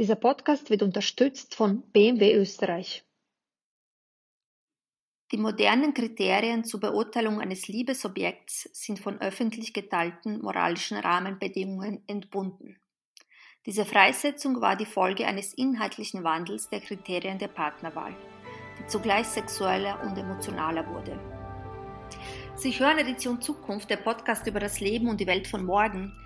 Dieser Podcast wird unterstützt von BMW Österreich. Die modernen Kriterien zur Beurteilung eines Liebesobjekts sind von öffentlich geteilten moralischen Rahmenbedingungen entbunden. Diese Freisetzung war die Folge eines inhaltlichen Wandels der Kriterien der Partnerwahl, die zugleich sexueller und emotionaler wurde. Sie hören Edition Zukunft, der Podcast über das Leben und die Welt von morgen,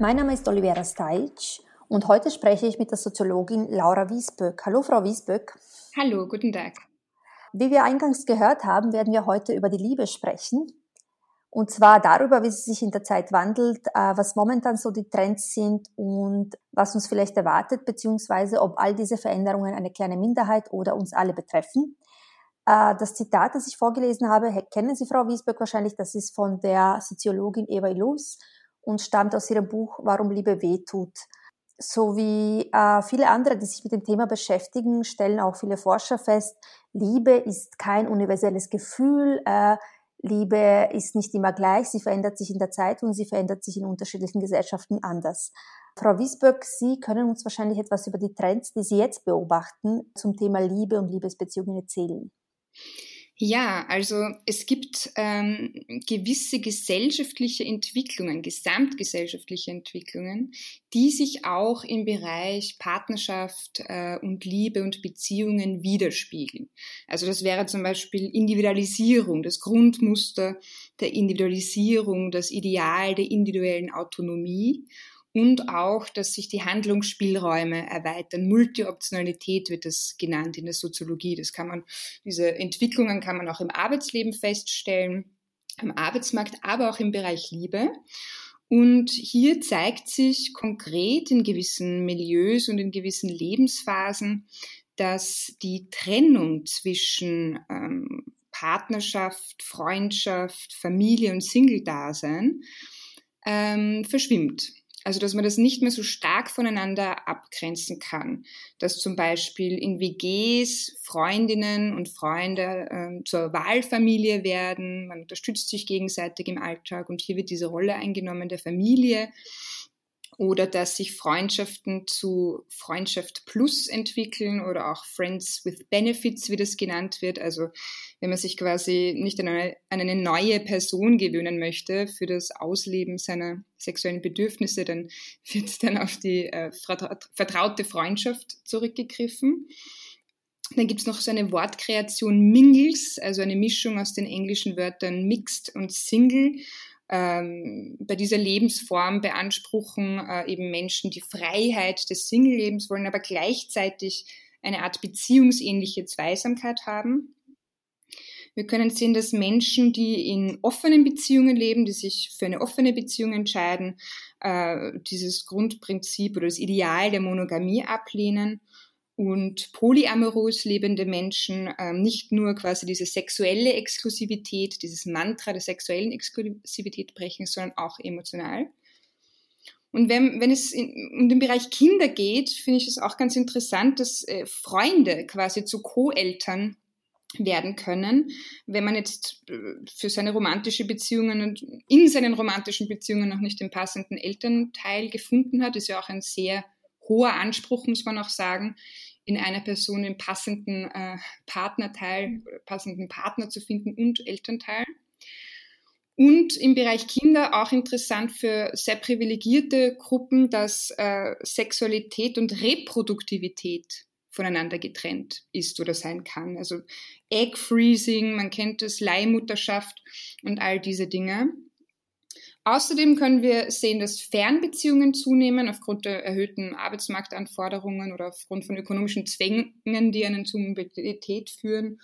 Mein Name ist Olivera Stajc und heute spreche ich mit der Soziologin Laura Wiesböck. Hallo, Frau Wiesböck. Hallo, guten Tag. Wie wir eingangs gehört haben, werden wir heute über die Liebe sprechen. Und zwar darüber, wie sie sich in der Zeit wandelt, äh, was momentan so die Trends sind und was uns vielleicht erwartet, beziehungsweise ob all diese Veränderungen eine kleine Minderheit oder uns alle betreffen. Äh, das Zitat, das ich vorgelesen habe, kennen Sie, Frau Wiesböck, wahrscheinlich. Das ist von der Soziologin Eva Ilus und stammt aus ihrem Buch Warum Liebe wehtut. So wie äh, viele andere, die sich mit dem Thema beschäftigen, stellen auch viele Forscher fest, Liebe ist kein universelles Gefühl, äh, Liebe ist nicht immer gleich, sie verändert sich in der Zeit und sie verändert sich in unterschiedlichen Gesellschaften anders. Frau Wiesböck, Sie können uns wahrscheinlich etwas über die Trends, die Sie jetzt beobachten, zum Thema Liebe und Liebesbeziehungen erzählen. Ja, also es gibt ähm, gewisse gesellschaftliche Entwicklungen, gesamtgesellschaftliche Entwicklungen, die sich auch im Bereich Partnerschaft äh, und Liebe und Beziehungen widerspiegeln. Also das wäre zum Beispiel Individualisierung, das Grundmuster der Individualisierung, das Ideal der individuellen Autonomie und auch, dass sich die Handlungsspielräume erweitern. Multioptionalität wird das genannt in der Soziologie. Das kann man, diese Entwicklungen kann man auch im Arbeitsleben feststellen, am Arbeitsmarkt, aber auch im Bereich Liebe. Und hier zeigt sich konkret in gewissen Milieus und in gewissen Lebensphasen, dass die Trennung zwischen ähm, Partnerschaft, Freundschaft, Familie und Single-Dasein ähm, verschwimmt. Also, dass man das nicht mehr so stark voneinander abgrenzen kann. Dass zum Beispiel in WGs Freundinnen und Freunde äh, zur Wahlfamilie werden, man unterstützt sich gegenseitig im Alltag und hier wird diese Rolle eingenommen der Familie oder dass sich Freundschaften zu Freundschaft Plus entwickeln oder auch Friends with Benefits, wie das genannt wird. Also wenn man sich quasi nicht an eine, an eine neue Person gewöhnen möchte für das Ausleben seiner sexuellen Bedürfnisse, dann wird dann auf die äh, vertraute Freundschaft zurückgegriffen. Dann gibt's noch so eine Wortkreation Mingles, also eine Mischung aus den englischen Wörtern Mixed und Single ähm, bei dieser Lebensform beanspruchen äh, eben Menschen die Freiheit des Single-Lebens, wollen aber gleichzeitig eine Art beziehungsähnliche Zweisamkeit haben. Wir können sehen, dass Menschen, die in offenen Beziehungen leben, die sich für eine offene Beziehung entscheiden, äh, dieses Grundprinzip oder das Ideal der Monogamie ablehnen und polyamorös lebende Menschen ähm, nicht nur quasi diese sexuelle Exklusivität, dieses Mantra der sexuellen Exklusivität brechen, sondern auch emotional. Und wenn, wenn es in, um den Bereich Kinder geht, finde ich es auch ganz interessant, dass äh, Freunde quasi zu Co-Eltern werden können, wenn man jetzt äh, für seine romantische Beziehungen und in seinen romantischen Beziehungen noch nicht den passenden Elternteil gefunden hat, ist ja auch ein sehr hoher Anspruch, muss man auch sagen, in einer Person den passenden äh, Partnerteil, passenden Partner zu finden und Elternteil. Und im Bereich Kinder auch interessant für sehr privilegierte Gruppen, dass äh, Sexualität und Reproduktivität voneinander getrennt ist oder sein kann. Also Egg Freezing, man kennt es, Leihmutterschaft und all diese Dinge. Außerdem können wir sehen, dass Fernbeziehungen zunehmen aufgrund der erhöhten Arbeitsmarktanforderungen oder aufgrund von ökonomischen Zwängen, die einen zur Mobilität führen.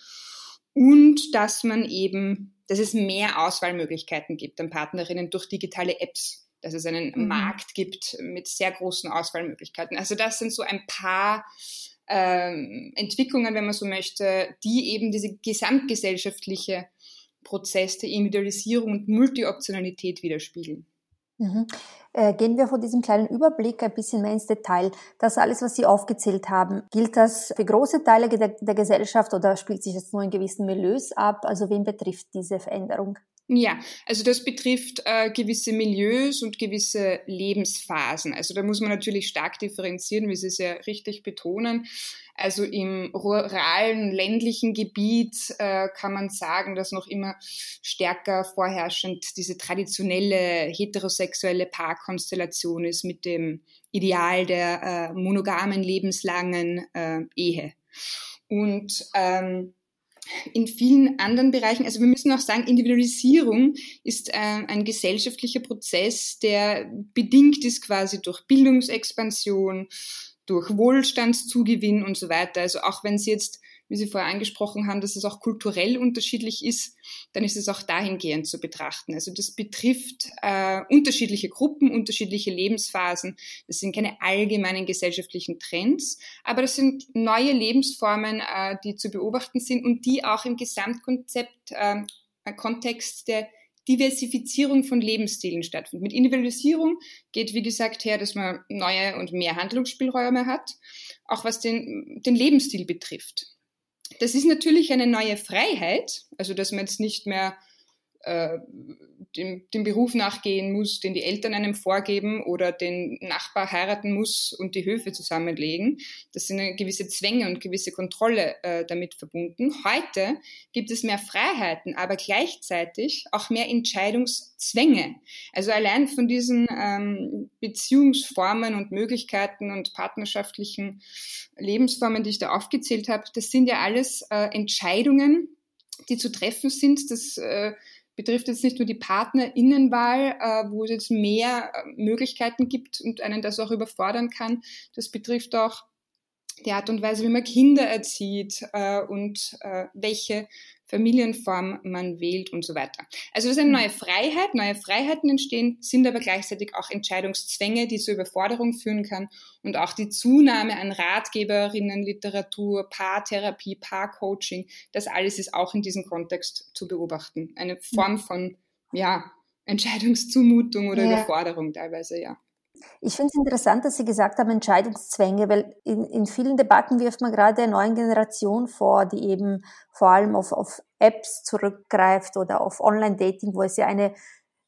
Und dass man eben, dass es mehr Auswahlmöglichkeiten gibt an Partnerinnen durch digitale Apps, dass es einen mhm. Markt gibt mit sehr großen Auswahlmöglichkeiten. Also das sind so ein paar ähm, Entwicklungen, wenn man so möchte, die eben diese gesamtgesellschaftliche Prozess der Individualisierung und Multioptionalität widerspiegeln. Mhm. Äh, gehen wir von diesem kleinen Überblick ein bisschen mehr ins Detail. Das alles, was Sie aufgezählt haben, gilt das für große Teile der, der Gesellschaft oder spielt sich das nur in gewissen Milieus ab? Also wen betrifft diese Veränderung? Ja, also das betrifft äh, gewisse Milieus und gewisse Lebensphasen. Also da muss man natürlich stark differenzieren, wie Sie sehr richtig betonen. Also im ruralen, ländlichen Gebiet äh, kann man sagen, dass noch immer stärker vorherrschend diese traditionelle heterosexuelle Paarkonstellation ist mit dem Ideal der äh, monogamen, lebenslangen äh, Ehe. Und ähm, in vielen anderen Bereichen, also wir müssen auch sagen, Individualisierung ist äh, ein gesellschaftlicher Prozess, der bedingt ist quasi durch Bildungsexpansion, durch Wohlstandszugewinn und so weiter. Also auch wenn Sie jetzt wie Sie vorher angesprochen haben, dass es auch kulturell unterschiedlich ist, dann ist es auch dahingehend zu betrachten. Also das betrifft äh, unterschiedliche Gruppen, unterschiedliche Lebensphasen. Das sind keine allgemeinen gesellschaftlichen Trends, aber das sind neue Lebensformen, äh, die zu beobachten sind und die auch im Gesamtkonzept, äh, Kontext der Diversifizierung von Lebensstilen stattfindet. Mit Individualisierung geht, wie gesagt, her, dass man neue und mehr Handlungsspielräume hat, auch was den, den Lebensstil betrifft. Das ist natürlich eine neue Freiheit, also dass man jetzt nicht mehr äh, dem, dem Beruf nachgehen muss, den die Eltern einem vorgeben oder den Nachbar heiraten muss und die Höfe zusammenlegen. Das sind gewisse Zwänge und gewisse Kontrolle äh, damit verbunden. Heute gibt es mehr Freiheiten, aber gleichzeitig auch mehr Entscheidungszwänge. Also allein von diesen ähm, Beziehungsformen und Möglichkeiten und partnerschaftlichen Lebensformen, die ich da aufgezählt habe, das sind ja alles äh, Entscheidungen, die zu treffen sind. Das äh, betrifft jetzt nicht nur die Partnerinnenwahl, äh, wo es jetzt mehr äh, Möglichkeiten gibt und einen das auch überfordern kann. Das betrifft auch die Art und Weise, wie man Kinder erzieht äh, und äh, welche Familienform man wählt und so weiter. Also das ist eine neue Freiheit, neue Freiheiten entstehen, sind aber gleichzeitig auch Entscheidungszwänge, die zur Überforderung führen kann und auch die Zunahme an Ratgeberinnen, Literatur, Paartherapie, Paarcoaching, das alles ist auch in diesem Kontext zu beobachten. Eine Form von, ja, Entscheidungszumutung oder ja. Überforderung teilweise, ja. Ich finde es interessant, dass Sie gesagt haben, Entscheidungszwänge, weil in, in vielen Debatten wirft man gerade der neuen Generation vor, die eben vor allem auf, auf Apps zurückgreift oder auf Online-Dating, wo es ja eine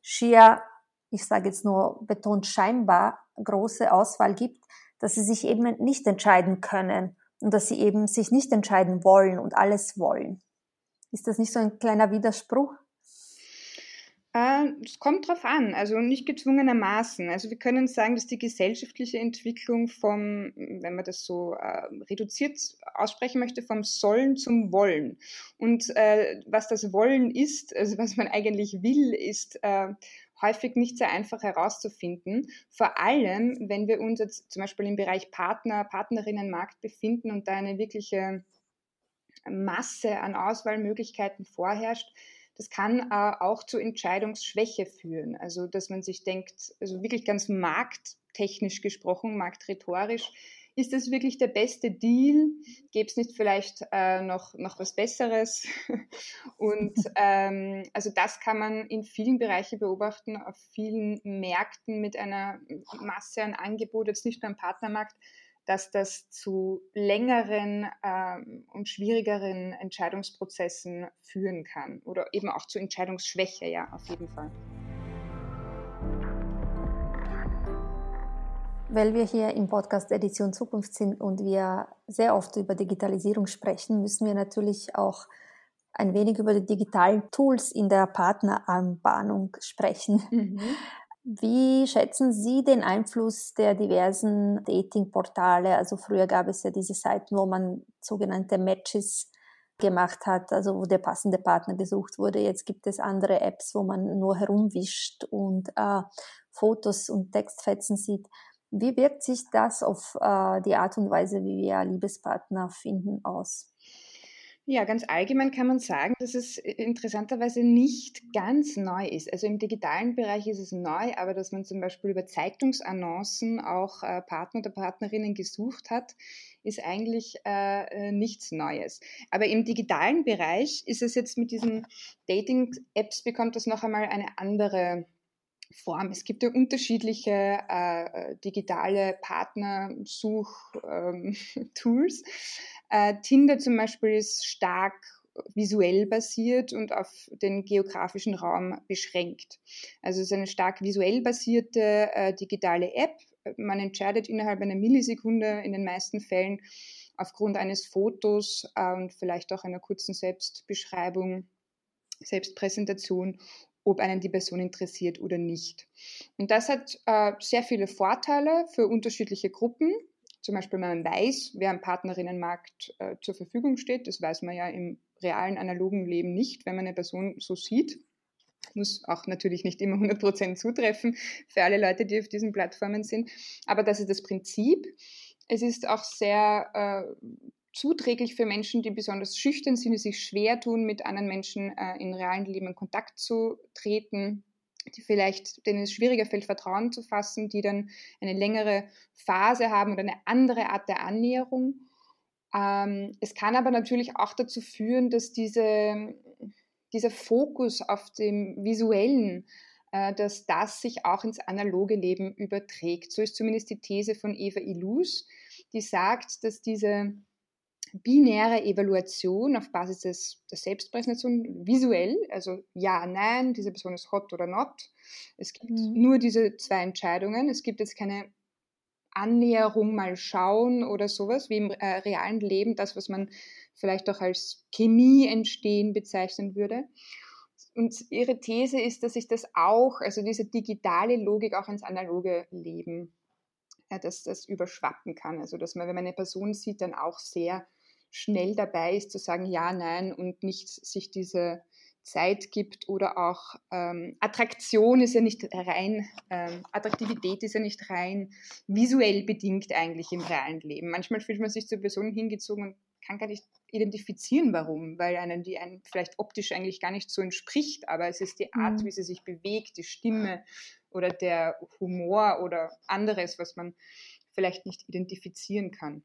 schier, ich sage jetzt nur betont scheinbar, große Auswahl gibt, dass sie sich eben nicht entscheiden können und dass sie eben sich nicht entscheiden wollen und alles wollen. Ist das nicht so ein kleiner Widerspruch? Äh, es kommt drauf an, also nicht gezwungenermaßen. Also wir können sagen, dass die gesellschaftliche Entwicklung vom, wenn man das so äh, reduziert aussprechen möchte, vom Sollen zum Wollen. Und äh, was das Wollen ist, also was man eigentlich will, ist äh, häufig nicht sehr einfach herauszufinden. Vor allem, wenn wir uns jetzt zum Beispiel im Bereich Partner, Partnerinnenmarkt befinden und da eine wirkliche Masse an Auswahlmöglichkeiten vorherrscht, das kann äh, auch zu Entscheidungsschwäche führen. Also, dass man sich denkt, also wirklich ganz markttechnisch gesprochen, marktrhetorisch, ist das wirklich der beste Deal? Gäbe es nicht vielleicht äh, noch, noch was Besseres? Und ähm, also das kann man in vielen Bereichen beobachten, auf vielen Märkten mit einer Masse an Angebot, jetzt nicht nur am Partnermarkt, dass das zu längeren ähm, und schwierigeren Entscheidungsprozessen führen kann oder eben auch zu Entscheidungsschwäche, ja, auf jeden Fall. Weil wir hier im Podcast Edition Zukunft sind und wir sehr oft über Digitalisierung sprechen, müssen wir natürlich auch ein wenig über die digitalen Tools in der Partneranbahnung sprechen. Mhm. Wie schätzen Sie den Einfluss der diversen Dating-Portale? Also früher gab es ja diese Seiten, wo man sogenannte Matches gemacht hat, also wo der passende Partner gesucht wurde. Jetzt gibt es andere Apps, wo man nur herumwischt und äh, Fotos und Textfetzen sieht. Wie wirkt sich das auf äh, die Art und Weise, wie wir Liebespartner finden, aus? Ja, ganz allgemein kann man sagen, dass es äh, interessanterweise nicht ganz neu ist. Also im digitalen Bereich ist es neu, aber dass man zum Beispiel über Zeitungsannoncen auch äh, Partner oder Partnerinnen gesucht hat, ist eigentlich äh, äh, nichts Neues. Aber im digitalen Bereich ist es jetzt mit diesen Dating-Apps bekommt das noch einmal eine andere Form. Es gibt ja unterschiedliche äh, digitale Partnersuch-Tools. Äh, Tinder zum Beispiel ist stark visuell basiert und auf den geografischen Raum beschränkt. Also es ist eine stark visuell basierte äh, digitale App. Man entscheidet innerhalb einer Millisekunde in den meisten Fällen aufgrund eines Fotos äh, und vielleicht auch einer kurzen Selbstbeschreibung, Selbstpräsentation, ob einen die Person interessiert oder nicht. Und das hat äh, sehr viele Vorteile für unterschiedliche Gruppen. Zum Beispiel, man weiß, wer am Partnerinnenmarkt äh, zur Verfügung steht. Das weiß man ja im realen, analogen Leben nicht, wenn man eine Person so sieht. Muss auch natürlich nicht immer 100% zutreffen für alle Leute, die auf diesen Plattformen sind. Aber das ist das Prinzip. Es ist auch sehr äh, zuträglich für Menschen, die besonders schüchtern sind, die sich schwer tun, mit anderen Menschen äh, in realen Leben in Kontakt zu treten, die vielleicht, denen es schwieriger fällt, Vertrauen zu fassen, die dann eine längere Phase haben oder eine andere Art der Annäherung. Ähm, es kann aber natürlich auch dazu führen, dass diese, dieser Fokus auf dem Visuellen, äh, dass das sich auch ins analoge Leben überträgt. So ist zumindest die These von Eva Illus, die sagt, dass diese binäre Evaluation auf Basis des, der Selbstpräsentation visuell, also ja, nein, diese Person ist hot oder not. Es gibt mhm. nur diese zwei Entscheidungen. Es gibt jetzt keine Annäherung, mal schauen oder sowas, wie im äh, realen Leben, das, was man vielleicht auch als Chemie entstehen bezeichnen würde. Und ihre These ist, dass sich das auch, also diese digitale Logik auch ins analoge Leben, äh, dass das überschwappen kann. Also dass man, wenn man eine Person sieht, dann auch sehr schnell dabei ist zu sagen ja, nein und nicht sich diese Zeit gibt oder auch ähm, Attraktion ist ja nicht rein, ähm, Attraktivität ist ja nicht rein visuell bedingt eigentlich im realen Leben. Manchmal fühlt man sich zur Person hingezogen und kann gar nicht identifizieren, warum, weil einem die einem vielleicht optisch eigentlich gar nicht so entspricht, aber es ist die Art, mhm. wie sie sich bewegt, die Stimme oder der Humor oder anderes, was man vielleicht nicht identifizieren kann.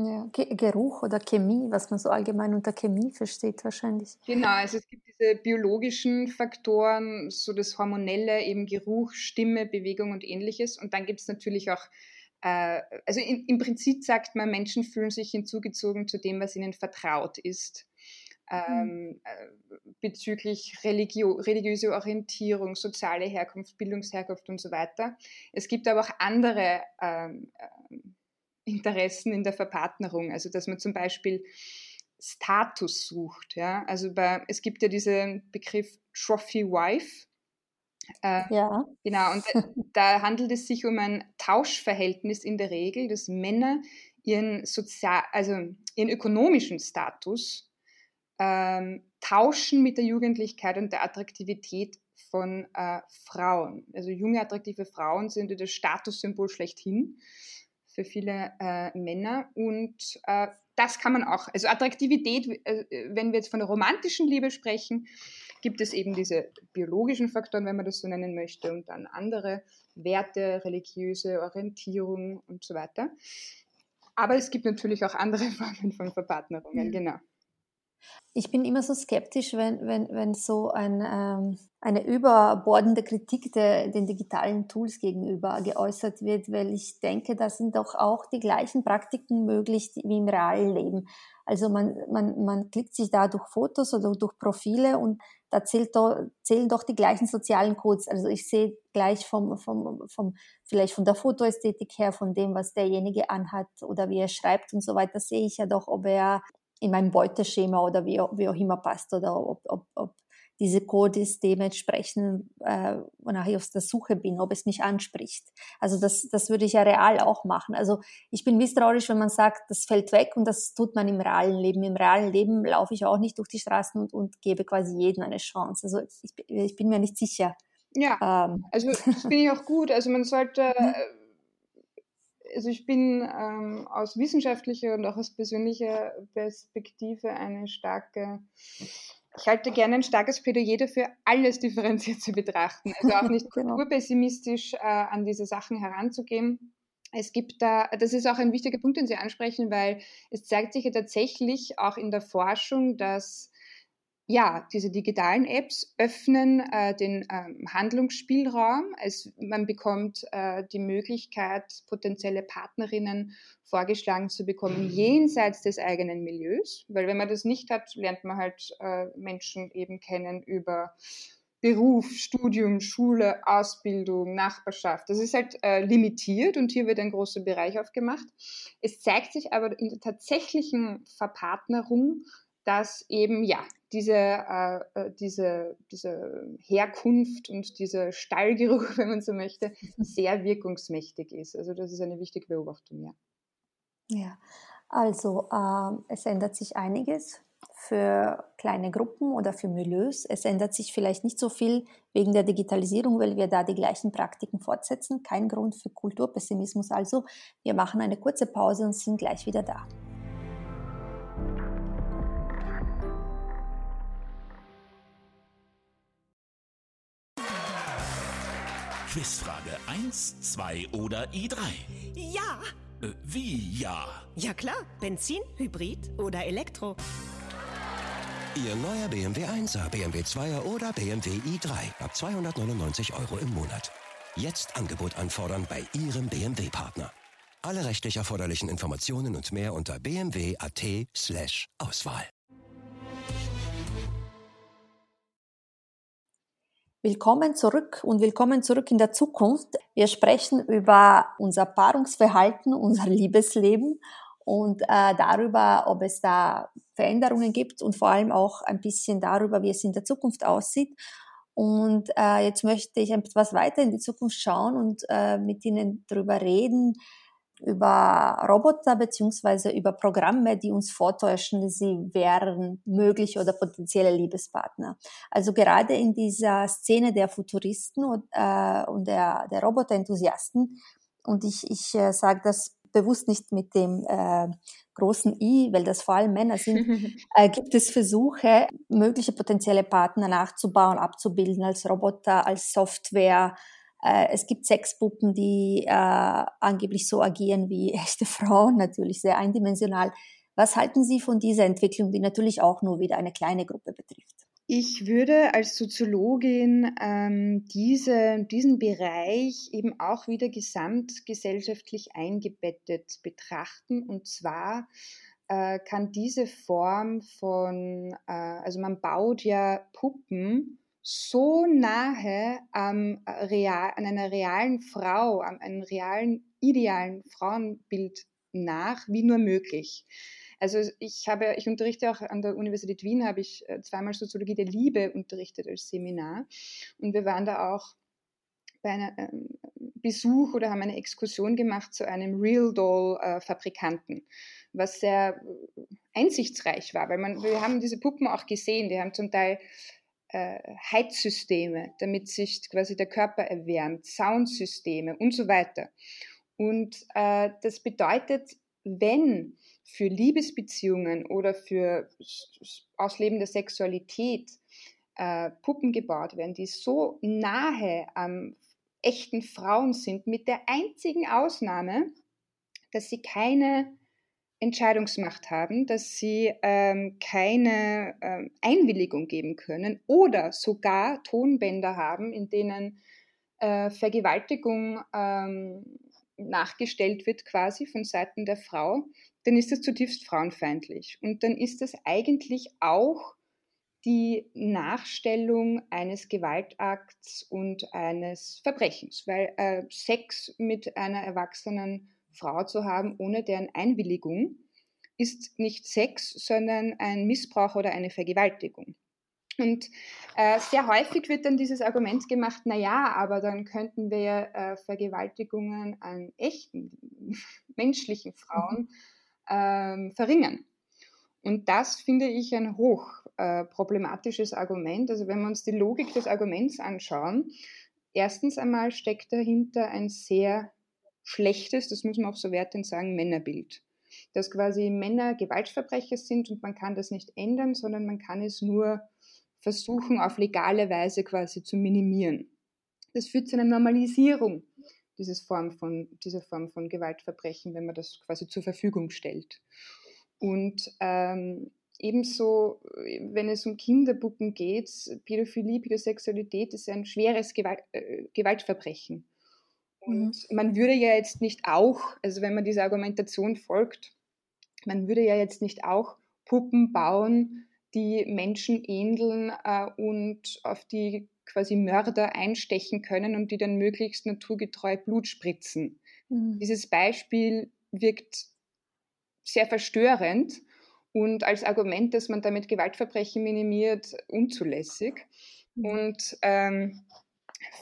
Ja, Geruch oder Chemie, was man so allgemein unter Chemie versteht wahrscheinlich. Genau, also es gibt diese biologischen Faktoren, so das Hormonelle, eben Geruch, Stimme, Bewegung und ähnliches. Und dann gibt es natürlich auch, äh, also in, im Prinzip sagt man, Menschen fühlen sich hinzugezogen zu dem, was ihnen vertraut ist. Ähm, äh, bezüglich Religio religiöse Orientierung, soziale Herkunft, Bildungsherkunft und so weiter. Es gibt aber auch andere ähm Interessen in der Verpartnerung. Also dass man zum Beispiel Status sucht. Ja? Also bei, es gibt ja diesen Begriff Trophy Wife. Äh, ja. Genau, und da, da, handelt es sich um ein Tauschverhältnis in der Regel, dass Männer ihren sozial, also ihren ökonomischen Status ähm, tauschen mit der Jugendlichkeit und der Attraktivität von äh, Frauen. Also junge, attraktive Frauen sind das Statussymbol schlechthin für viele äh, Männer. Und äh, das kann man auch, also Attraktivität, äh, wenn wir jetzt von der romantischen Liebe sprechen, gibt es eben diese biologischen Faktoren, wenn man das so nennen möchte, und dann andere Werte, religiöse Orientierung und so weiter. Aber es gibt natürlich auch andere Formen von Verpartnerungen, mhm. genau. Ich bin immer so skeptisch, wenn, wenn, wenn so ein, ähm, eine überbordende Kritik der, den digitalen Tools gegenüber geäußert wird, weil ich denke, da sind doch auch die gleichen Praktiken möglich wie im realen Leben. Also man, man, man klickt sich da durch Fotos oder durch Profile und da zählt doch, zählen doch die gleichen sozialen Codes. Also ich sehe gleich vom, vom, vom, vielleicht von der Fotoästhetik her, von dem, was derjenige anhat oder wie er schreibt und so weiter, sehe ich ja doch, ob er in meinem Beuteschema oder wie, wie auch immer passt oder ob, ob, ob diese Codes dementsprechend, äh, wonach ich auf der Suche bin, ob es mich anspricht. Also das, das würde ich ja real auch machen. Also ich bin misstrauisch, wenn man sagt, das fällt weg und das tut man im realen Leben. Im realen Leben laufe ich auch nicht durch die Straßen und, und gebe quasi jedem eine Chance. Also ich, ich bin mir nicht sicher. Ja, ähm. also das finde ich auch gut. Also man sollte mhm also ich bin ähm, aus wissenschaftlicher und auch aus persönlicher Perspektive eine starke, ich halte gerne ein starkes Plädoyer dafür, alles differenziert zu betrachten. Also auch nicht genau. kulturpessimistisch äh, an diese Sachen heranzugehen. Es gibt da, das ist auch ein wichtiger Punkt, den Sie ansprechen, weil es zeigt sich ja tatsächlich auch in der Forschung, dass ja, diese digitalen Apps öffnen äh, den ähm, Handlungsspielraum. Es, man bekommt äh, die Möglichkeit, potenzielle Partnerinnen vorgeschlagen zu bekommen, jenseits des eigenen Milieus. Weil wenn man das nicht hat, lernt man halt äh, Menschen eben kennen über Beruf, Studium, Schule, Ausbildung, Nachbarschaft. Das ist halt äh, limitiert und hier wird ein großer Bereich aufgemacht. Es zeigt sich aber in der tatsächlichen Verpartnerung, dass eben ja diese, äh, äh, diese, diese Herkunft und dieser Stallgeruch, wenn man so möchte, sehr wirkungsmächtig ist. Also das ist eine wichtige Beobachtung, ja. Ja, also äh, es ändert sich einiges für kleine Gruppen oder für Milieus. Es ändert sich vielleicht nicht so viel wegen der Digitalisierung, weil wir da die gleichen Praktiken fortsetzen. Kein Grund für Kulturpessimismus also. Wir machen eine kurze Pause und sind gleich wieder da. Quizfrage 1, 2 oder i3? Ja! Äh, wie ja? Ja klar, Benzin, Hybrid oder Elektro. Ihr neuer BMW 1er, BMW 2er oder BMW i3 ab 299 Euro im Monat. Jetzt Angebot anfordern bei Ihrem BMW-Partner. Alle rechtlich erforderlichen Informationen und mehr unter bmw.at slash Auswahl. Willkommen zurück und willkommen zurück in der Zukunft. Wir sprechen über unser Paarungsverhalten, unser Liebesleben und äh, darüber, ob es da Veränderungen gibt und vor allem auch ein bisschen darüber, wie es in der Zukunft aussieht. Und äh, jetzt möchte ich etwas weiter in die Zukunft schauen und äh, mit Ihnen darüber reden, über Roboter beziehungsweise über Programme, die uns vortäuschen, sie wären mögliche oder potenzielle Liebespartner. Also gerade in dieser Szene der Futuristen und, äh, und der, der Roboterenthusiasten, und ich, ich äh, sage das bewusst nicht mit dem äh, großen I, weil das vor allem Männer sind, äh, gibt es Versuche, mögliche potenzielle Partner nachzubauen, abzubilden als Roboter, als Software, es gibt Sexpuppen, die äh, angeblich so agieren wie echte Frauen, natürlich sehr eindimensional. Was halten Sie von dieser Entwicklung, die natürlich auch nur wieder eine kleine Gruppe betrifft? Ich würde als Soziologin ähm, diese, diesen Bereich eben auch wieder gesamtgesellschaftlich eingebettet betrachten. Und zwar äh, kann diese Form von, äh, also man baut ja Puppen so nahe am äh, real, an einer realen Frau, an einem realen, idealen Frauenbild nach, wie nur möglich. Also ich habe, ich unterrichte auch an der Universität Wien, habe ich äh, zweimal Soziologie der Liebe unterrichtet als Seminar. Und wir waren da auch bei einem ähm, Besuch oder haben eine Exkursion gemacht zu einem Real Doll äh, was sehr einsichtsreich war, weil man, wir haben diese Puppen auch gesehen, die haben zum Teil äh, Heizsysteme, damit sich quasi der Körper erwärmt, Soundsysteme und so weiter. Und äh, das bedeutet, wenn für Liebesbeziehungen oder für Ausleben der Sexualität äh, Puppen gebaut werden, die so nahe am echten Frauen sind, mit der einzigen Ausnahme, dass sie keine Entscheidungsmacht haben, dass sie ähm, keine ähm, Einwilligung geben können oder sogar Tonbänder haben, in denen äh, Vergewaltigung ähm, nachgestellt wird quasi von Seiten der Frau, dann ist das zutiefst frauenfeindlich. Und dann ist das eigentlich auch die Nachstellung eines Gewaltakts und eines Verbrechens, weil äh, Sex mit einer erwachsenen Frau zu haben ohne deren Einwilligung, ist nicht Sex, sondern ein Missbrauch oder eine Vergewaltigung. Und äh, sehr häufig wird dann dieses Argument gemacht, na ja, aber dann könnten wir äh, Vergewaltigungen an echten menschlichen Frauen ähm, verringern. Und das finde ich ein hoch äh, Argument. Also wenn wir uns die Logik des Arguments anschauen, erstens einmal steckt dahinter ein sehr schlechtes, das muss man auch so wertend sagen, Männerbild. Dass quasi Männer Gewaltverbrecher sind und man kann das nicht ändern, sondern man kann es nur versuchen, auf legale Weise quasi zu minimieren. Das führt zu einer Normalisierung dieses Form von, dieser Form von Gewaltverbrechen, wenn man das quasi zur Verfügung stellt. Und ähm, ebenso, wenn es um Kinderbucken geht, Pädophilie, Pädosexualität ist ein schweres Gewalt, äh, Gewaltverbrechen. Und mhm. man würde ja jetzt nicht auch, also wenn man dieser Argumentation folgt, man würde ja jetzt nicht auch Puppen bauen, die Menschen ähneln äh, und auf die quasi Mörder einstechen können und die dann möglichst naturgetreu Blut spritzen. Mhm. Dieses Beispiel wirkt sehr verstörend und als Argument, dass man damit Gewaltverbrechen minimiert, unzulässig. Mhm. Und ähm,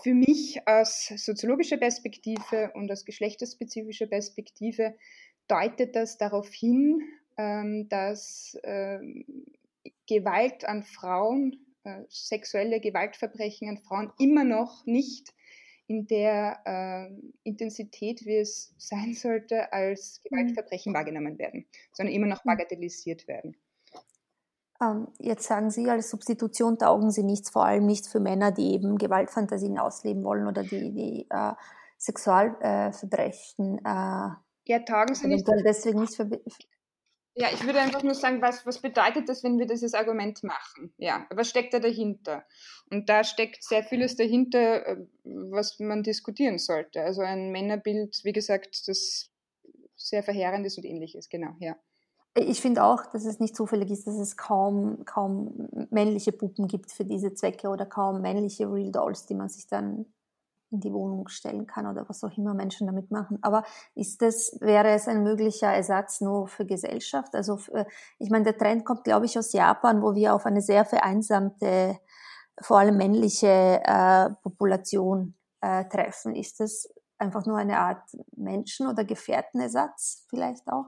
für mich aus soziologischer Perspektive und aus geschlechterspezifischer Perspektive deutet das darauf hin, ähm, dass ähm, Gewalt an Frauen, äh, sexuelle Gewaltverbrechen an Frauen immer noch nicht in der äh, Intensität, wie es sein sollte, als mhm. Gewaltverbrechen wahrgenommen werden, sondern immer noch mhm. bagatellisiert werden. Ähm, jetzt sagen Sie, als Substitution taugen Sie nichts, vor allem nicht für Männer, die eben Gewaltfantasien ausleben wollen oder die, die äh, Sexualverbrechen. Äh, ja, taugen Sie nicht. Deswegen nicht für, ja, ich würde einfach nur sagen, was, was bedeutet das, wenn wir dieses Argument machen? Ja, was steckt da dahinter? Und da steckt sehr vieles dahinter, äh, was man diskutieren sollte. Also ein Männerbild, wie gesagt, das sehr verheerend ist und ähnliches, genau, ja. Ich finde auch, dass es nicht zufällig ist, dass es kaum, kaum männliche Puppen gibt für diese Zwecke oder kaum männliche Real Dolls, die man sich dann in die Wohnung stellen kann oder was auch immer Menschen damit machen. Aber ist das, wäre es ein möglicher Ersatz nur für Gesellschaft? Also für, ich meine, der Trend kommt, glaube ich, aus Japan, wo wir auf eine sehr vereinsamte, vor allem männliche äh, Population äh, treffen. Ist das einfach nur eine Art Menschen- oder Gefährtenersatz vielleicht auch?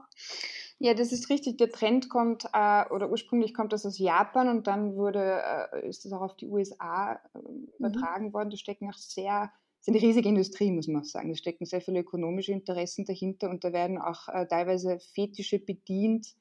Ja, das ist richtig. Der Trend kommt, äh, oder ursprünglich kommt das aus Japan und dann wurde, äh, ist das auch auf die USA äh, übertragen mhm. worden. Da stecken auch sehr ist eine riesige Industrie, muss man auch sagen. Da stecken sehr viele ökonomische Interessen dahinter und da werden auch äh, teilweise Fetische bedient,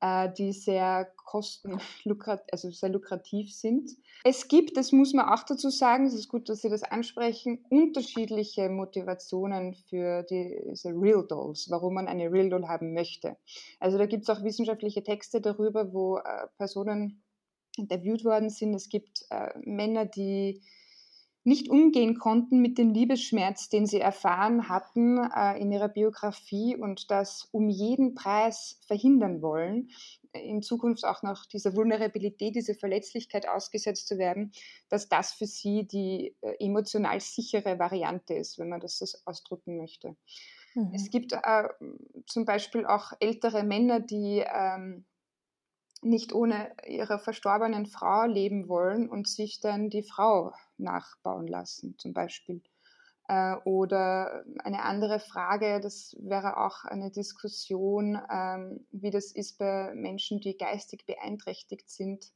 äh, die sehr kosten, also sehr lukrativ sind. Es gibt, das muss man auch dazu sagen, es ist gut, dass Sie das ansprechen, unterschiedliche Motivationen für diese Real Dolls, warum man eine Real Doll haben möchte. Also da gibt es auch wissenschaftliche Texte darüber, wo äh, Personen interviewt worden sind. Es gibt äh, Männer, die nicht umgehen konnten mit dem Liebesschmerz, den sie erfahren hatten äh, in ihrer Biografie und das um jeden Preis verhindern wollen, in Zukunft auch noch dieser Vulnerabilität, diese Verletzlichkeit ausgesetzt zu werden, dass das für sie die äh, emotional sichere Variante ist, wenn man das so ausdrücken möchte. Mhm. Es gibt äh, zum Beispiel auch ältere Männer, die ähm, nicht ohne ihre verstorbenen Frau leben wollen und sich dann die Frau nachbauen lassen, zum Beispiel. Äh, oder eine andere Frage, das wäre auch eine Diskussion, ähm, wie das ist bei Menschen, die geistig beeinträchtigt sind.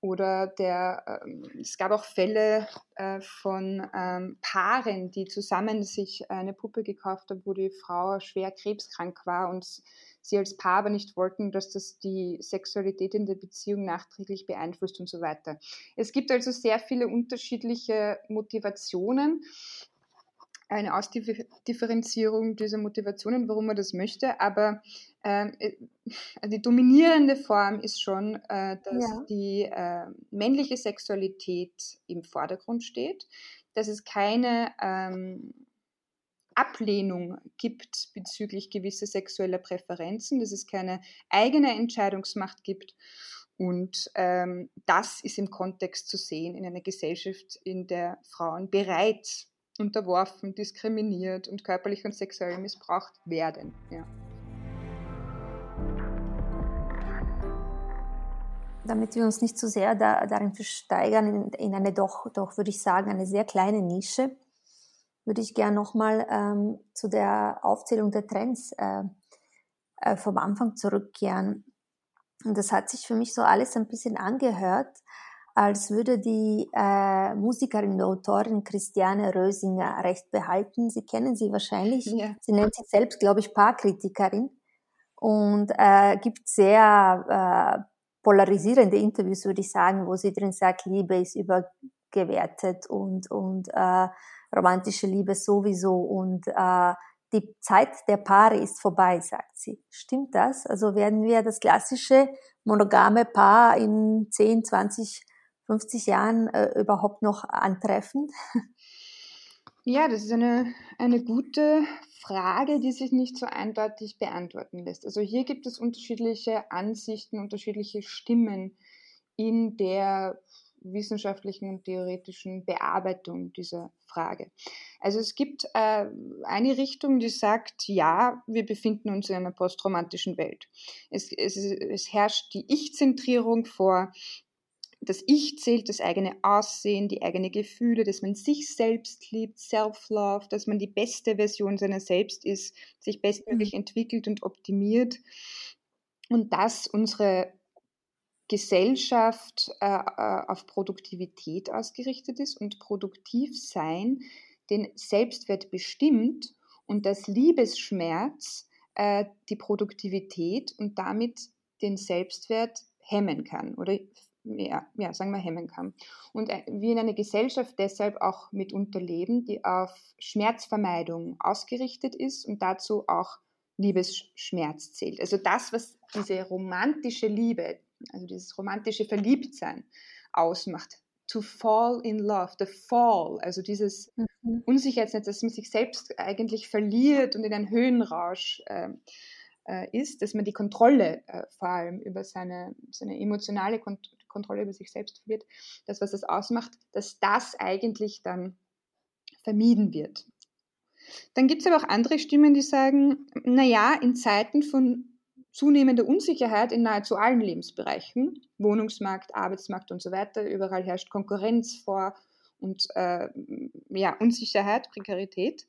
Oder der, ähm, es gab auch Fälle äh, von ähm, Paaren, die zusammen sich eine Puppe gekauft haben, wo die Frau schwer krebskrank war und sie als Paar aber nicht wollten, dass das die Sexualität in der Beziehung nachträglich beeinflusst und so weiter. Es gibt also sehr viele unterschiedliche Motivationen eine Ausdifferenzierung dieser Motivationen, warum man das möchte, aber ähm, äh, die dominierende Form ist schon, äh, dass ja. die äh, männliche Sexualität im Vordergrund steht, dass es keine ähm, Ablehnung gibt bezüglich gewisser sexueller Präferenzen, dass es keine eigene Entscheidungsmacht gibt. Und ähm, das ist im Kontext zu sehen in einer Gesellschaft, in der Frauen bereits unterworfen, diskriminiert und körperlich und sexuell missbraucht werden. Ja. Damit wir uns nicht zu sehr da, darin versteigern, in, in eine doch, doch, würde ich sagen, eine sehr kleine Nische, würde ich gerne nochmal ähm, zu der Aufzählung der Trends äh, äh, vom Anfang zurückkehren. Und das hat sich für mich so alles ein bisschen angehört, als würde die äh, Musikerin und Autorin Christiane Rösinger recht behalten. Sie kennen sie wahrscheinlich. Ja. Sie nennt sich selbst, glaube ich, Paarkritikerin und äh, gibt sehr äh, polarisierende Interviews, würde ich sagen, wo sie drin sagt, Liebe ist übergewertet und, und äh, romantische Liebe sowieso und äh, die Zeit der Paare ist vorbei, sagt sie. Stimmt das? Also werden wir das klassische monogame Paar in 10, 20, 50 Jahren äh, überhaupt noch antreffen? Ja, das ist eine, eine gute Frage, die sich nicht so eindeutig beantworten lässt. Also hier gibt es unterschiedliche Ansichten, unterschiedliche Stimmen in der wissenschaftlichen und theoretischen Bearbeitung dieser Frage. Also es gibt äh, eine Richtung, die sagt, ja, wir befinden uns in einer postromantischen Welt. Es, es, es herrscht die Ich-Zentrierung vor, das Ich zählt, das eigene Aussehen, die eigenen Gefühle, dass man sich selbst liebt, Self-Love, dass man die beste Version seiner selbst ist, sich bestmöglich mhm. entwickelt und optimiert und dass unsere Gesellschaft äh, äh, auf Produktivität ausgerichtet ist und produktiv sein den Selbstwert bestimmt und dass Liebesschmerz äh, die Produktivität und damit den Selbstwert hemmen kann oder ja, ja, sagen wir hemmen kann. Und äh, wir in einer Gesellschaft deshalb auch mitunter leben, die auf Schmerzvermeidung ausgerichtet ist und dazu auch Liebesschmerz zählt. Also das, was diese romantische Liebe, also dieses romantische Verliebtsein ausmacht. To fall in love, the fall, also dieses mhm. Unsicherheitsnetz, dass man sich selbst eigentlich verliert und in einen Höhenrausch äh, äh, ist, dass man die Kontrolle äh, vor allem über seine, seine emotionale Kont Kontrolle über sich selbst verliert, das, was es ausmacht, dass das eigentlich dann vermieden wird. Dann gibt es aber auch andere Stimmen, die sagen, naja, in Zeiten von zunehmende Unsicherheit in nahezu allen Lebensbereichen, Wohnungsmarkt, Arbeitsmarkt und so weiter. Überall herrscht Konkurrenz vor und äh, ja, Unsicherheit, Prekarität.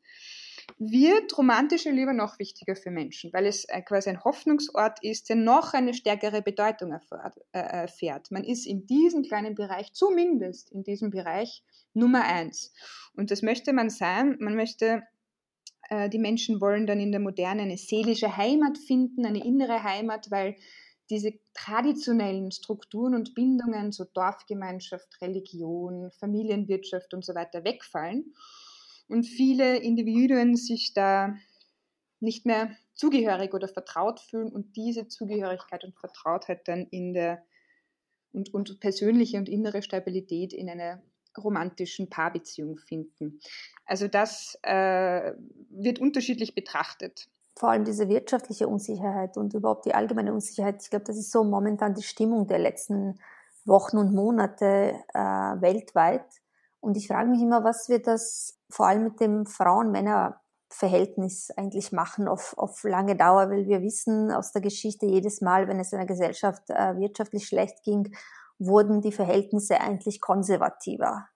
Wird romantische Liebe noch wichtiger für Menschen, weil es äh, quasi ein Hoffnungsort ist, der noch eine stärkere Bedeutung erfährt, äh, erfährt. Man ist in diesem kleinen Bereich, zumindest in diesem Bereich, Nummer eins. Und das möchte man sein. Man möchte die Menschen wollen dann in der Moderne eine seelische Heimat finden, eine innere Heimat, weil diese traditionellen Strukturen und Bindungen, so Dorfgemeinschaft, Religion, Familienwirtschaft und so weiter wegfallen. Und viele Individuen sich da nicht mehr zugehörig oder vertraut fühlen und diese Zugehörigkeit und Vertrautheit dann in der und, und persönliche und innere Stabilität in einer romantischen Paarbeziehung finden. Also das äh, wird unterschiedlich betrachtet. Vor allem diese wirtschaftliche Unsicherheit und überhaupt die allgemeine Unsicherheit. Ich glaube, das ist so momentan die Stimmung der letzten Wochen und Monate äh, weltweit. Und ich frage mich immer, was wird das vor allem mit dem Frauen-Männer-Verhältnis eigentlich machen auf, auf lange Dauer, weil wir wissen aus der Geschichte jedes Mal, wenn es einer Gesellschaft äh, wirtschaftlich schlecht ging wurden die Verhältnisse eigentlich konservativer.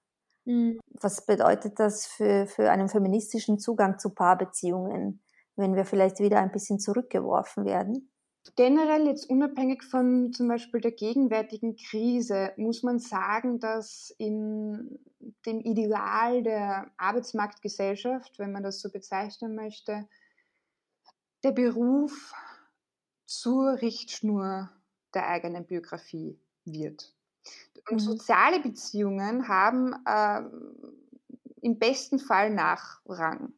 Mhm. Was bedeutet das für, für einen feministischen Zugang zu Paarbeziehungen, wenn wir vielleicht wieder ein bisschen zurückgeworfen werden? Generell jetzt unabhängig von zum Beispiel der gegenwärtigen Krise muss man sagen, dass in dem Ideal der Arbeitsmarktgesellschaft, wenn man das so bezeichnen möchte, der Beruf zur Richtschnur der eigenen Biografie wird. Und mhm. soziale Beziehungen haben äh, im besten Fall Nachrang,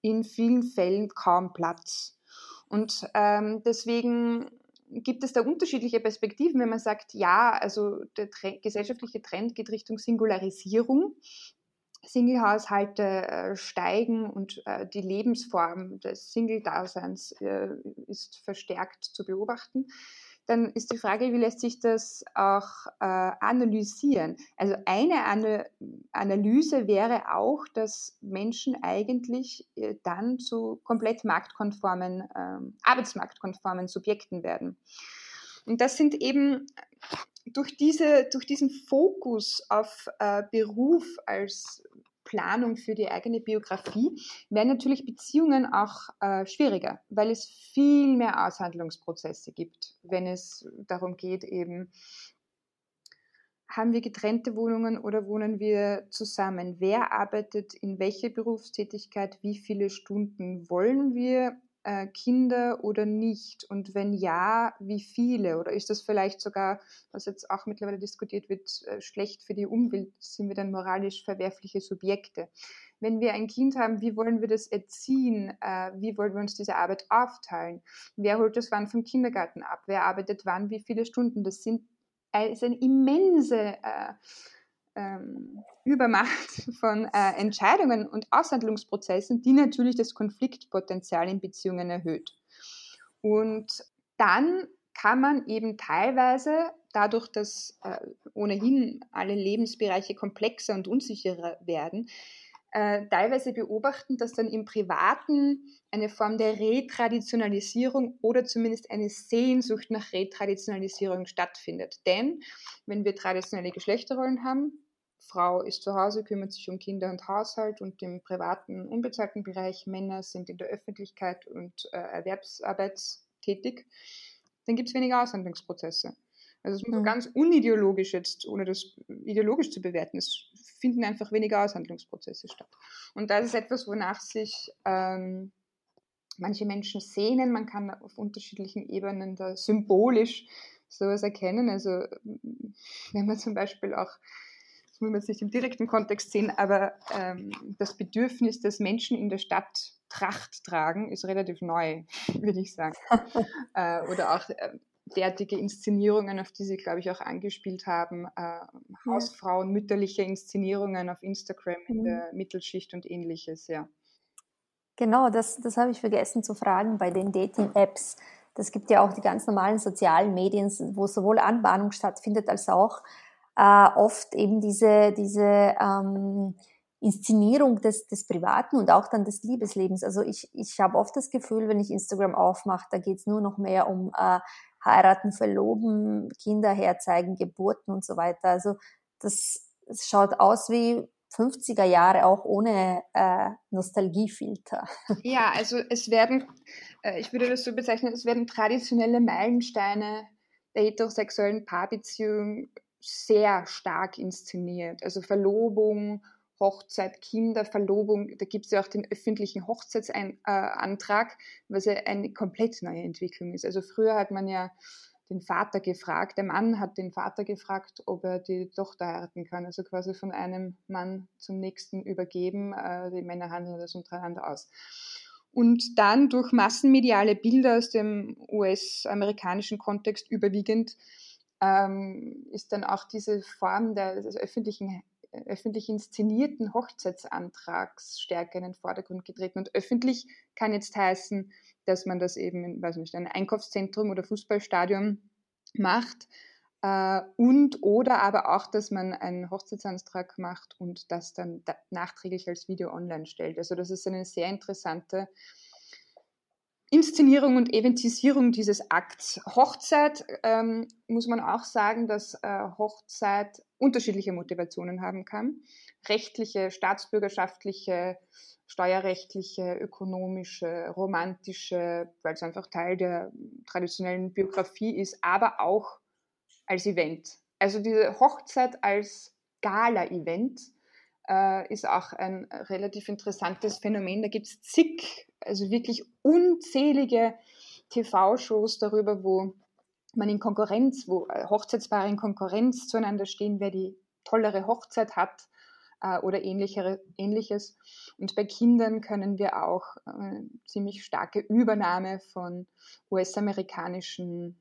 in vielen Fällen kaum Platz. Und ähm, deswegen gibt es da unterschiedliche Perspektiven, wenn man sagt, ja, also der Trend, gesellschaftliche Trend geht Richtung Singularisierung. Single-Haushalte äh, steigen und äh, die Lebensform des Single-Daseins äh, ist verstärkt zu beobachten dann ist die Frage, wie lässt sich das auch äh, analysieren? Also eine Ana Analyse wäre auch, dass Menschen eigentlich äh, dann zu komplett marktkonformen, äh, arbeitsmarktkonformen Subjekten werden. Und das sind eben durch, diese, durch diesen Fokus auf äh, Beruf als Planung für die eigene Biografie, werden natürlich Beziehungen auch äh, schwieriger, weil es viel mehr Aushandlungsprozesse gibt, wenn es darum geht, eben, haben wir getrennte Wohnungen oder wohnen wir zusammen? Wer arbeitet in welcher Berufstätigkeit? Wie viele Stunden wollen wir? Äh, Kinder oder nicht? Und wenn ja, wie viele? Oder ist das vielleicht sogar, was jetzt auch mittlerweile diskutiert wird, äh, schlecht für die Umwelt? Sind wir dann moralisch verwerfliche Subjekte? wenn wir ein Kind haben, wie wollen wir das erziehen? Äh, wie wollen wir uns diese Arbeit aufteilen? Wer holt das wann vom Kindergarten ab? Wer arbeitet wann? Wie viele Stunden? Das sind ist eine immense ähm, Übermacht von äh, Entscheidungen und Aushandlungsprozessen, die natürlich das Konfliktpotenzial in Beziehungen erhöht. Und dann kann man eben teilweise dadurch, dass äh, ohnehin alle Lebensbereiche komplexer und unsicherer werden, äh, teilweise beobachten, dass dann im Privaten eine Form der Retraditionalisierung oder zumindest eine Sehnsucht nach Retraditionalisierung stattfindet. Denn wenn wir traditionelle Geschlechterrollen haben, Frau ist zu Hause, kümmert sich um Kinder und Haushalt und im privaten, unbezahlten Bereich, Männer sind in der Öffentlichkeit und äh, Erwerbsarbeit tätig, dann gibt es weniger Aushandlungsprozesse. Also es ist mhm. ganz unideologisch jetzt, ohne das ideologisch zu bewerten. Es finden einfach weniger Aushandlungsprozesse statt. Und das ist etwas, wonach sich ähm, manche Menschen sehnen. Man kann auf unterschiedlichen Ebenen da symbolisch sowas erkennen. Also wenn man zum Beispiel auch das muss man jetzt nicht im direkten Kontext sehen, aber ähm, das Bedürfnis, dass Menschen in der Stadt Tracht tragen, ist relativ neu, würde ich sagen. äh, oder auch äh, derartige Inszenierungen, auf die Sie, glaube ich, auch angespielt haben, äh, Hausfrauen, mütterliche Inszenierungen auf Instagram in mhm. der Mittelschicht und ähnliches, ja. Genau, das, das habe ich vergessen zu fragen bei den Dating-Apps. Das gibt ja auch die ganz normalen sozialen Medien, wo sowohl Anbahnung stattfindet als auch äh, oft eben diese, diese ähm, Inszenierung des, des Privaten und auch dann des Liebeslebens. Also ich, ich habe oft das Gefühl, wenn ich Instagram aufmache, da geht es nur noch mehr um äh, heiraten, verloben, Kinder herzeigen, Geburten und so weiter. Also das, das schaut aus wie 50er Jahre auch ohne äh, Nostalgiefilter. Ja, also es werden, äh, ich würde das so bezeichnen, es werden traditionelle Meilensteine der heterosexuellen Paarbeziehung sehr stark inszeniert. Also Verlobung, Hochzeit, Kinderverlobung, da gibt es ja auch den öffentlichen Hochzeitsantrag, was ja eine komplett neue Entwicklung ist. Also früher hat man ja den Vater gefragt, der Mann hat den Vater gefragt, ob er die Tochter heiraten kann, also quasi von einem Mann zum nächsten übergeben. Äh, die Männer handeln das untereinander aus. Und dann durch massenmediale Bilder aus dem US-amerikanischen Kontext überwiegend ähm, ist dann auch diese Form des öffentlichen öffentlich inszenierten Hochzeitsantrags stärker in den Vordergrund getreten. Und öffentlich kann jetzt heißen, dass man das eben in, weiß nicht, ein Einkaufszentrum oder Fußballstadion macht. Äh, und oder aber auch, dass man einen Hochzeitsantrag macht und das dann da, nachträglich als Video online stellt. Also das ist eine sehr interessante Inszenierung und Eventisierung dieses Akts. Hochzeit ähm, muss man auch sagen, dass äh, Hochzeit unterschiedliche Motivationen haben kann. Rechtliche, staatsbürgerschaftliche, steuerrechtliche, ökonomische, romantische, weil es einfach Teil der traditionellen Biografie ist, aber auch als Event. Also diese Hochzeit als Gala-Event äh, ist auch ein relativ interessantes Phänomen. Da gibt es zig, also wirklich unzählige TV-Shows darüber, wo man in Konkurrenz, wo äh, Hochzeitspaare in Konkurrenz zueinander stehen, wer die tollere Hochzeit hat äh, oder ähnliches. Und bei Kindern können wir auch äh, ziemlich starke Übernahme von US-amerikanischen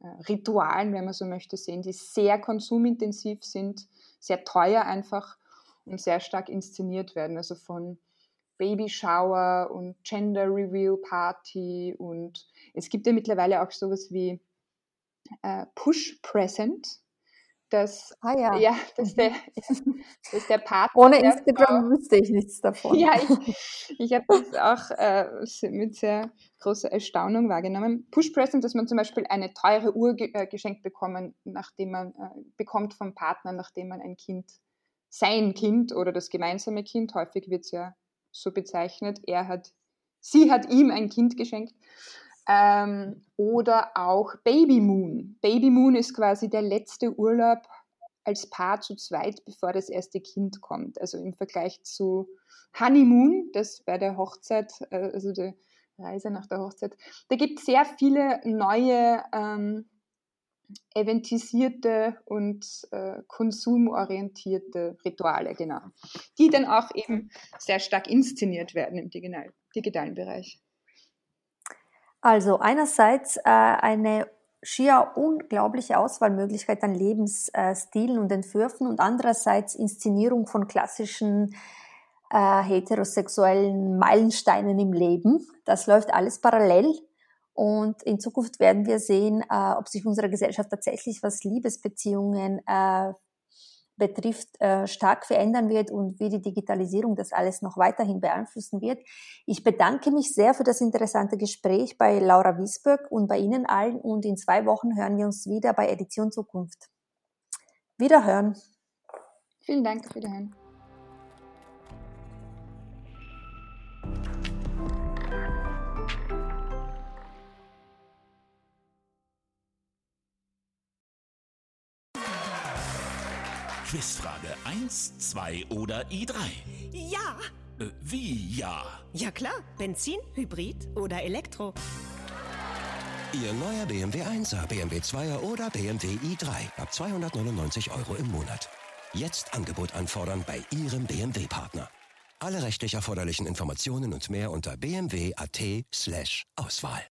äh, Ritualen, wenn man so möchte, sehen, die sehr konsumintensiv sind, sehr teuer einfach und sehr stark inszeniert werden. Also von Baby Shower und Gender Reveal Party und es gibt ja mittlerweile auch sowas wie äh, Push Present. Das, ah, ja. ja dass, der, dass der Partner. Ohne Instagram wüsste ich nichts davon. Ja, ich, ich habe das auch äh, mit sehr großer Erstaunung wahrgenommen. Push Present, dass man zum Beispiel eine teure Uhr ge äh, geschenkt bekommen, nachdem man äh, bekommt vom Partner, nachdem man ein Kind, sein Kind oder das gemeinsame Kind, häufig wird es ja so bezeichnet, er hat, sie hat ihm ein Kind geschenkt. Ähm, oder auch Baby Moon. Baby Moon ist quasi der letzte Urlaub als Paar zu zweit, bevor das erste Kind kommt. Also im Vergleich zu Honeymoon, das bei der Hochzeit, äh, also der Reise nach der Hochzeit. Da gibt es sehr viele neue ähm, eventisierte und äh, konsumorientierte Rituale, genau. Die dann auch eben sehr stark inszeniert werden im digital, digitalen Bereich. Also einerseits äh, eine schier unglaubliche Auswahlmöglichkeit an Lebensstilen und Entwürfen und andererseits Inszenierung von klassischen äh, heterosexuellen Meilensteinen im Leben. Das läuft alles parallel und in Zukunft werden wir sehen, äh, ob sich unsere Gesellschaft tatsächlich, was Liebesbeziehungen äh, betrifft, äh, stark verändern wird und wie die Digitalisierung das alles noch weiterhin beeinflussen wird. Ich bedanke mich sehr für das interessante Gespräch bei Laura Wiesböck und bei Ihnen allen und in zwei Wochen hören wir uns wieder bei Edition Zukunft. Wiederhören. Vielen Dank, Wiederhören. Quizfrage 1, 2 oder i3? Ja. Äh, wie ja? Ja klar. Benzin, Hybrid oder Elektro. Ihr neuer BMW 1er, BMW 2er oder BMW i3 ab 299 Euro im Monat. Jetzt Angebot anfordern bei Ihrem BMW-Partner. Alle rechtlich erforderlichen Informationen und mehr unter bmw.at/auswahl.